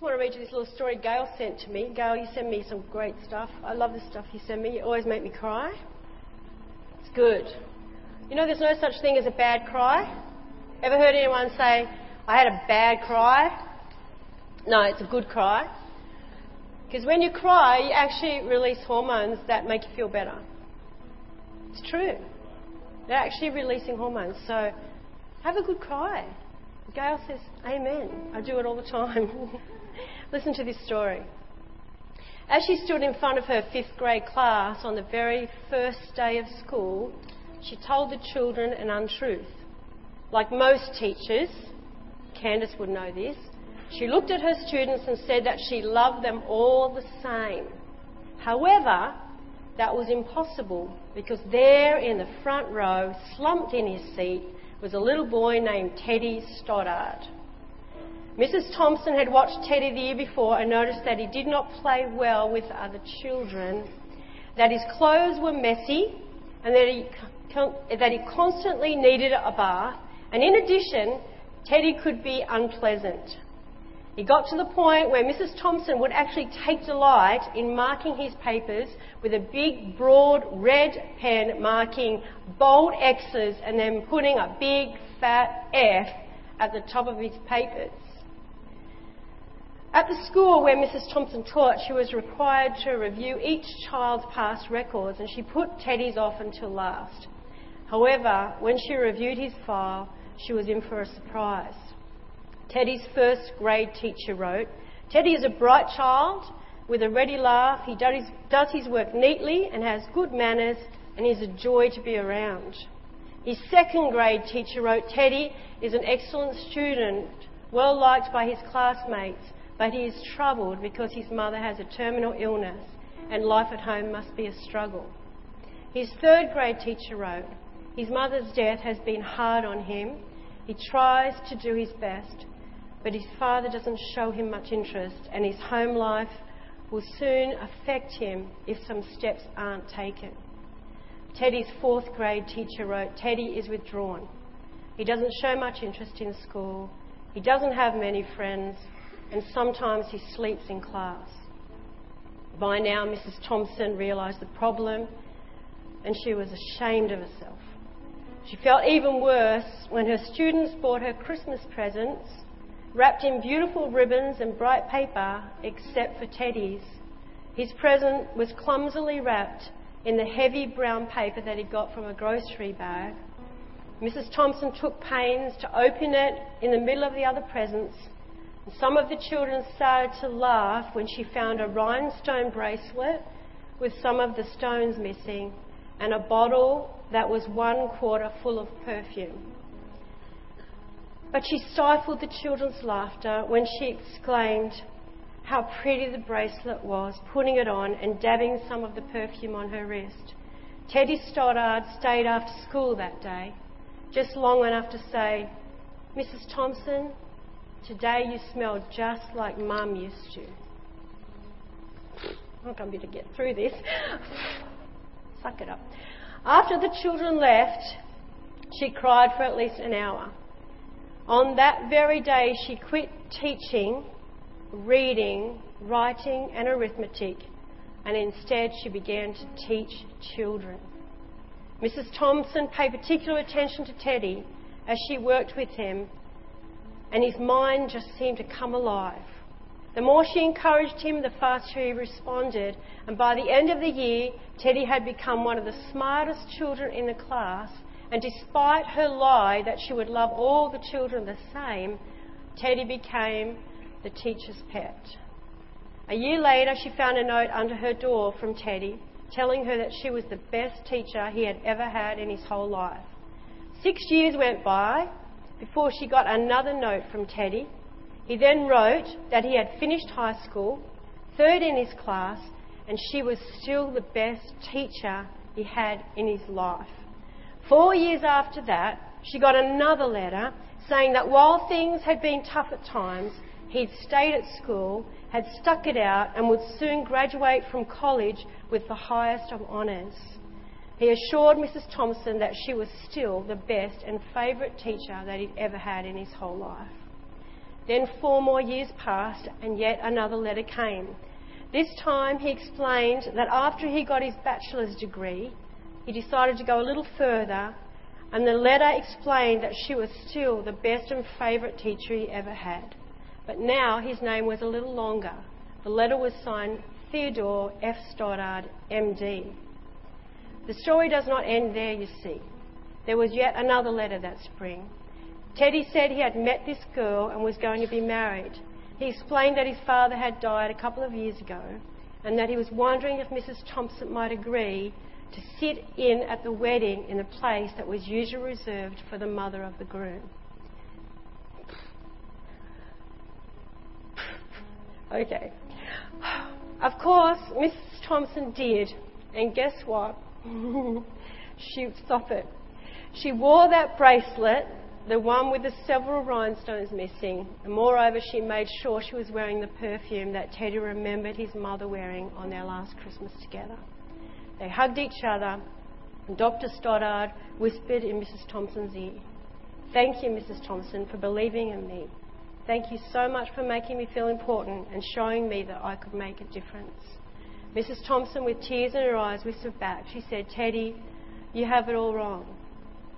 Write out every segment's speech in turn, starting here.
just want to read you this little story Gail sent to me. Gail, you send me some great stuff. I love the stuff you send me. You always make me cry. It's good. You know, there's no such thing as a bad cry. Ever heard anyone say, I had a bad cry? No, it's a good cry. Because when you cry, you actually release hormones that make you feel better. It's true. They're actually releasing hormones. So have a good cry. Gail says, Amen. I do it all the time. Listen to this story. As she stood in front of her fifth grade class on the very first day of school, she told the children an untruth. Like most teachers, Candace would know this, she looked at her students and said that she loved them all the same. However, that was impossible because there in the front row, slumped in his seat, was a little boy named Teddy Stoddard. Mrs. Thompson had watched Teddy the year before and noticed that he did not play well with other children, that his clothes were messy, and that he, that he constantly needed a bath. And in addition, Teddy could be unpleasant. He got to the point where Mrs. Thompson would actually take delight in marking his papers with a big, broad red pen marking bold X's and then putting a big, fat F at the top of his papers. At the school where Mrs. Thompson taught, she was required to review each child's past records and she put Teddy's off until last. However, when she reviewed his file, she was in for a surprise. Teddy's first grade teacher wrote, Teddy is a bright child with a ready laugh. He does his work neatly and has good manners and is a joy to be around. His second grade teacher wrote, Teddy is an excellent student, well liked by his classmates, but he is troubled because his mother has a terminal illness and life at home must be a struggle. His third grade teacher wrote, His mother's death has been hard on him. He tries to do his best, but his father doesn't show him much interest, and his home life will soon affect him if some steps aren't taken. Teddy's fourth grade teacher wrote Teddy is withdrawn. He doesn't show much interest in school. He doesn't have many friends, and sometimes he sleeps in class. By now, Mrs. Thompson realised the problem, and she was ashamed of herself. She felt even worse when her students bought her Christmas presents wrapped in beautiful ribbons and bright paper, except for Teddy's. His present was clumsily wrapped in the heavy brown paper that he got from a grocery bag. Mrs. Thompson took pains to open it in the middle of the other presents. Some of the children started to laugh when she found a rhinestone bracelet with some of the stones missing and a bottle that was one quarter full of perfume. But she stifled the children's laughter when she exclaimed how pretty the bracelet was, putting it on and dabbing some of the perfume on her wrist. Teddy Stoddard stayed after school that day, just long enough to say, Mrs. Thompson, today you smell just like Mum used to. I'm not going to be able to get through this. Suck it up. After the children left, she cried for at least an hour. On that very day, she quit teaching, reading, writing, and arithmetic, and instead she began to teach children. Mrs. Thompson paid particular attention to Teddy as she worked with him, and his mind just seemed to come alive. The more she encouraged him, the faster he responded, and by the end of the year, Teddy had become one of the smartest children in the class and despite her lie that she would love all the children the same, Teddy became the teacher's pet. A year later, she found a note under her door from Teddy telling her that she was the best teacher he had ever had in his whole life. Six years went by before she got another note from Teddy. He then wrote that he had finished high school, third in his class, and she was still the best teacher he had in his life. Four years after that, she got another letter saying that while things had been tough at times, he'd stayed at school, had stuck it out, and would soon graduate from college with the highest of honours. He assured Mrs. Thompson that she was still the best and favourite teacher that he'd ever had in his whole life. Then four more years passed, and yet another letter came. This time he explained that after he got his bachelor's degree, he decided to go a little further, and the letter explained that she was still the best and favourite teacher he ever had. But now his name was a little longer. The letter was signed Theodore F. Stoddard, MD. The story does not end there, you see. There was yet another letter that spring. Teddy said he had met this girl and was going to be married. He explained that his father had died a couple of years ago and that he was wondering if Mrs. Thompson might agree to sit in at the wedding in a place that was usually reserved for the mother of the groom. okay. Of course, Mrs. Thompson did, and guess what? she stop it. She wore that bracelet the one with the several rhinestones missing. And moreover, she made sure she was wearing the perfume that Teddy remembered his mother wearing on their last Christmas together. They hugged each other, and Dr. Stoddard whispered in Mrs. Thompson's ear, Thank you, Mrs. Thompson, for believing in me. Thank you so much for making me feel important and showing me that I could make a difference. Mrs. Thompson, with tears in her eyes, whispered back. She said, Teddy, you have it all wrong.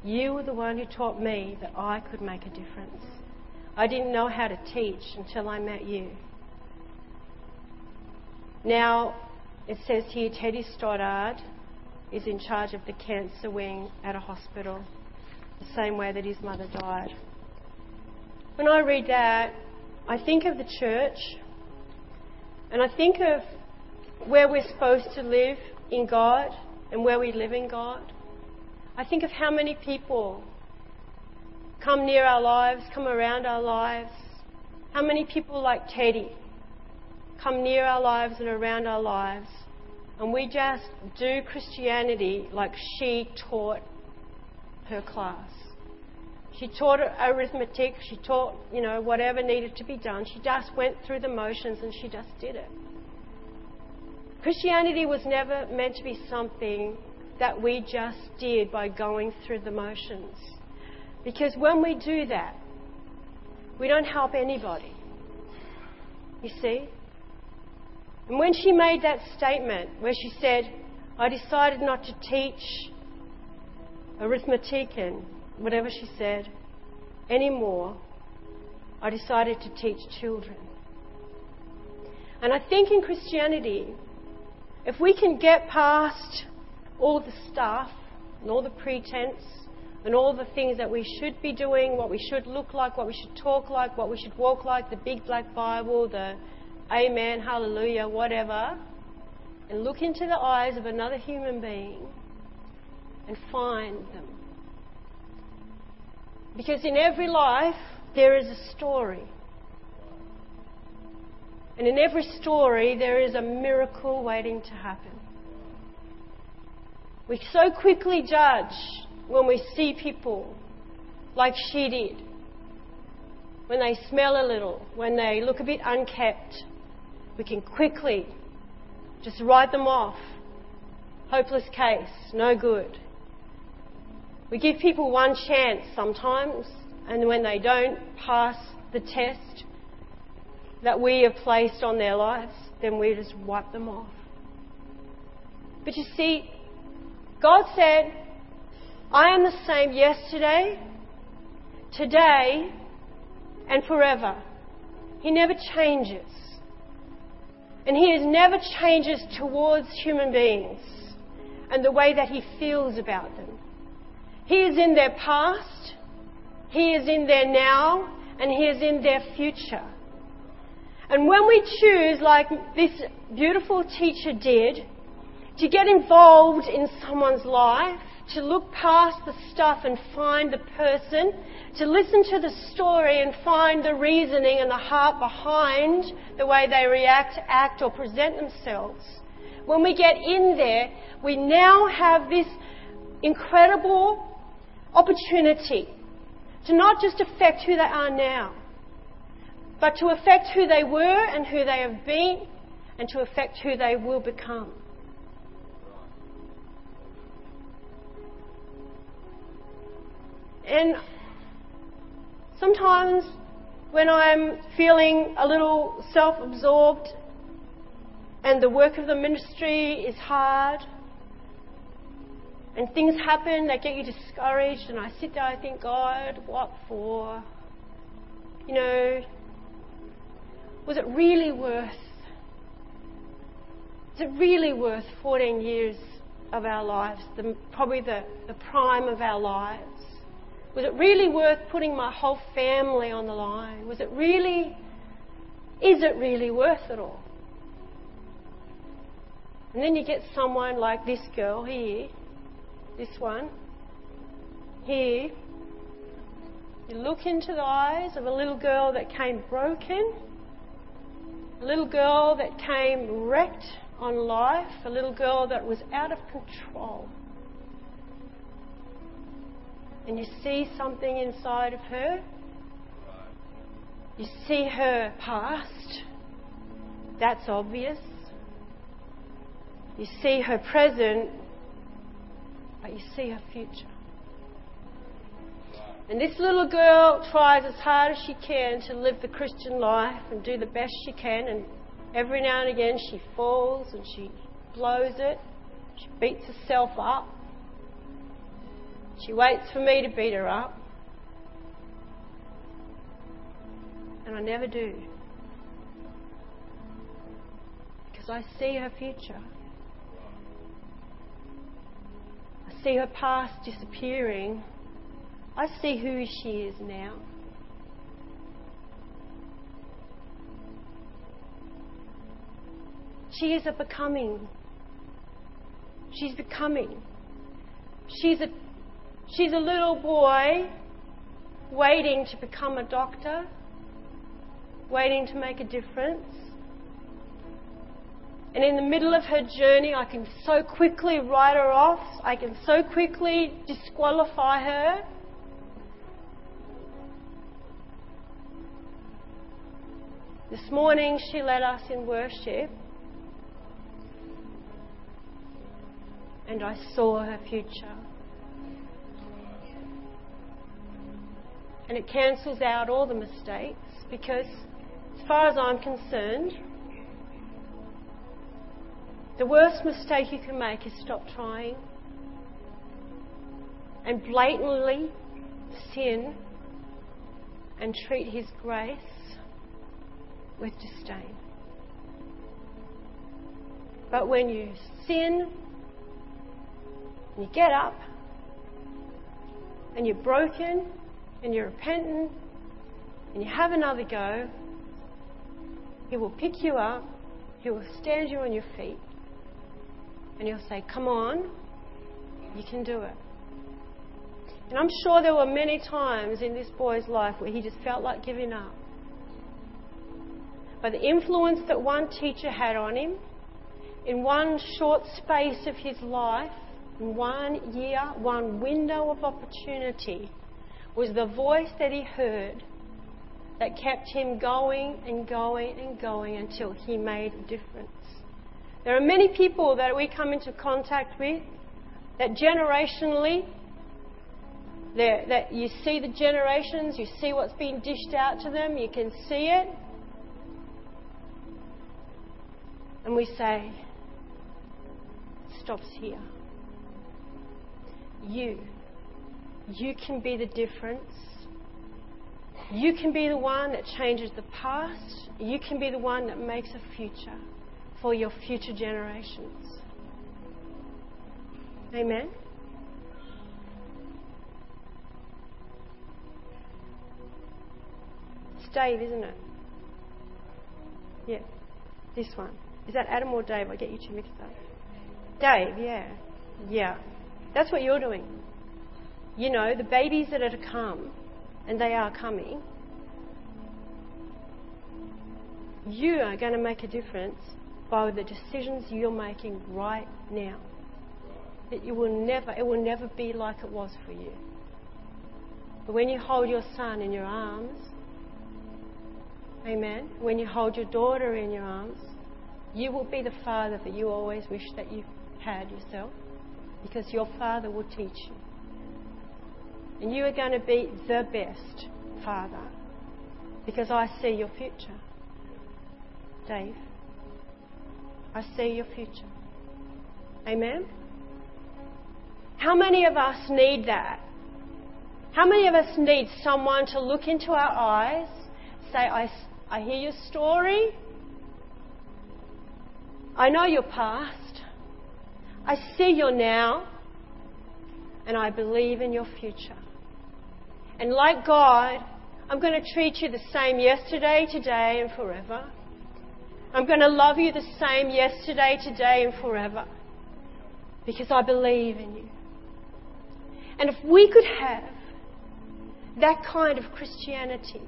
You were the one who taught me that I could make a difference. I didn't know how to teach until I met you. Now, it says here Teddy Stoddard is in charge of the cancer wing at a hospital, the same way that his mother died. When I read that, I think of the church and I think of where we're supposed to live in God and where we live in God. I think of how many people come near our lives, come around our lives. How many people like Teddy come near our lives and around our lives, and we just do Christianity like she taught her class. She taught arithmetic, she taught, you know, whatever needed to be done. She just went through the motions and she just did it. Christianity was never meant to be something that we just did by going through the motions. Because when we do that, we don't help anybody. You see? And when she made that statement where she said, I decided not to teach arithmetic and whatever she said anymore, I decided to teach children. And I think in Christianity, if we can get past all the stuff and all the pretense and all the things that we should be doing, what we should look like, what we should talk like, what we should walk like, the big black Bible, the amen, hallelujah, whatever, and look into the eyes of another human being and find them. Because in every life, there is a story. And in every story, there is a miracle waiting to happen. We so quickly judge when we see people like she did. When they smell a little, when they look a bit unkept, we can quickly just write them off. Hopeless case, no good. We give people one chance sometimes, and when they don't pass the test that we have placed on their lives, then we just wipe them off. But you see, God said, I am the same yesterday, today, and forever. He never changes. And He is never changes towards human beings and the way that He feels about them. He is in their past, He is in their now, and He is in their future. And when we choose, like this beautiful teacher did, to get involved in someone's life, to look past the stuff and find the person, to listen to the story and find the reasoning and the heart behind the way they react, act, or present themselves. When we get in there, we now have this incredible opportunity to not just affect who they are now, but to affect who they were and who they have been, and to affect who they will become. And sometimes when I'm feeling a little self absorbed and the work of the ministry is hard and things happen that get you discouraged, and I sit there, I think, God, what for? You know, was it really worth? Is it really worth 14 years of our lives, the, probably the, the prime of our lives? Was it really worth putting my whole family on the line? Was it really, is it really worth it all? And then you get someone like this girl here, this one, here. You look into the eyes of a little girl that came broken, a little girl that came wrecked on life, a little girl that was out of control and you see something inside of her, you see her past, that's obvious. You see her present, but you see her future. And this little girl tries as hard as she can to live the Christian life and do the best she can, and every now and again she falls and she blows it, she beats herself up. She waits for me to beat her up. And I never do. Because I see her future. I see her past disappearing. I see who she is now. She is a becoming. She's becoming. She's a She's a little boy waiting to become a doctor, waiting to make a difference. And in the middle of her journey, I can so quickly write her off, I can so quickly disqualify her. This morning, she led us in worship, and I saw her future. and it cancels out all the mistakes because, as far as I'm concerned, the worst mistake you can make is stop trying and blatantly sin and treat His grace with disdain. But when you sin, you get up and you're broken and you're repentant and you have another go, He will pick you up, He will stand you on your feet, and He'll say, Come on, you can do it. And I'm sure there were many times in this boy's life where he just felt like giving up. But the influence that one teacher had on him, in one short space of his life, in one year, one window of opportunity, was the voice that he heard that kept him going and going and going until he made a difference. There are many people that we come into contact with that generationally, that you see the generations, you see what's being dished out to them, you can see it. And we say, stops here. You you can be the difference. You can be the one that changes the past. You can be the one that makes a future for your future generations. Amen? It's Dave, isn't it? Yeah. This one. Is that Adam or Dave? I get you two mixed up. Dave, yeah. Yeah. That's what you're doing you know, the babies that are to come, and they are coming, you are going to make a difference by the decisions you're making right now. It, will never, it will never be like it was for you. But when you hold your son in your arms, amen, when you hold your daughter in your arms, you will be the father that you always wish that you had yourself because your father will teach you. And you are going to be the best father Because I see your future. Dave, I see your future. Amen? How many of us need that? How many of us need someone to look into our eyes, say, I, I hear your story, I know your past, I see your now, and I believe in your future. And like God, I'm going to treat you the same yesterday, today, and forever. I'm going to love you the same yesterday, today, and forever. Because I believe in you. And if we could have that kind of Christianity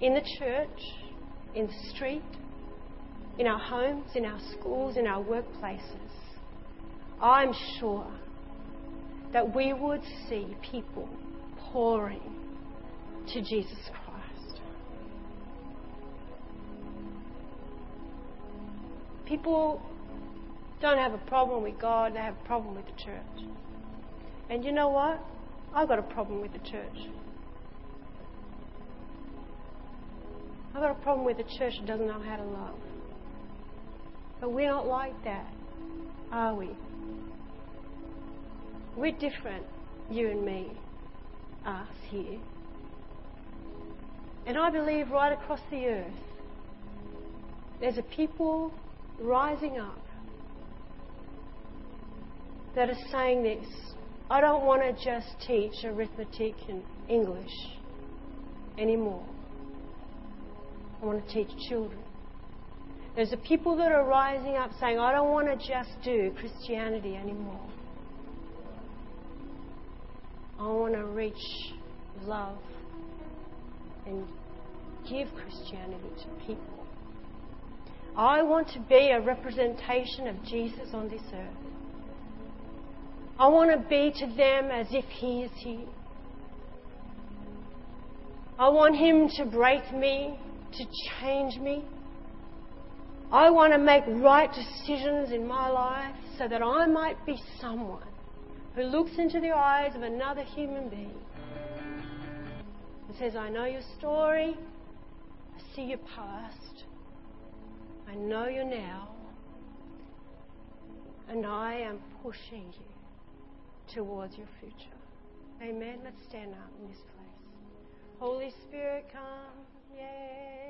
in the church, in the street, in our homes, in our schools, in our workplaces, I'm sure that we would see people pouring to Jesus Christ. People don't have a problem with God, they have a problem with the church. And you know what? I've got a problem with the church. I've got a problem with the church that doesn't know how to love. But we're not like that, are we? We're different, you and me, us here. And I believe right across the earth, there's a people rising up that are saying this I don't want to just teach arithmetic and English anymore. I want to teach children. There's a people that are rising up saying, I don't want to just do Christianity anymore. I want to reach love and give Christianity to people. I want to be a representation of Jesus on this earth. I want to be to them as if He is here. I want Him to break me, to change me. I want to make right decisions in my life so that I might be someone who looks into the eyes of another human being and says, I know your story, I see your past, I know you now, and I am pushing you towards your future. Amen. Let's stand up in this place. Holy Spirit, come. Yay.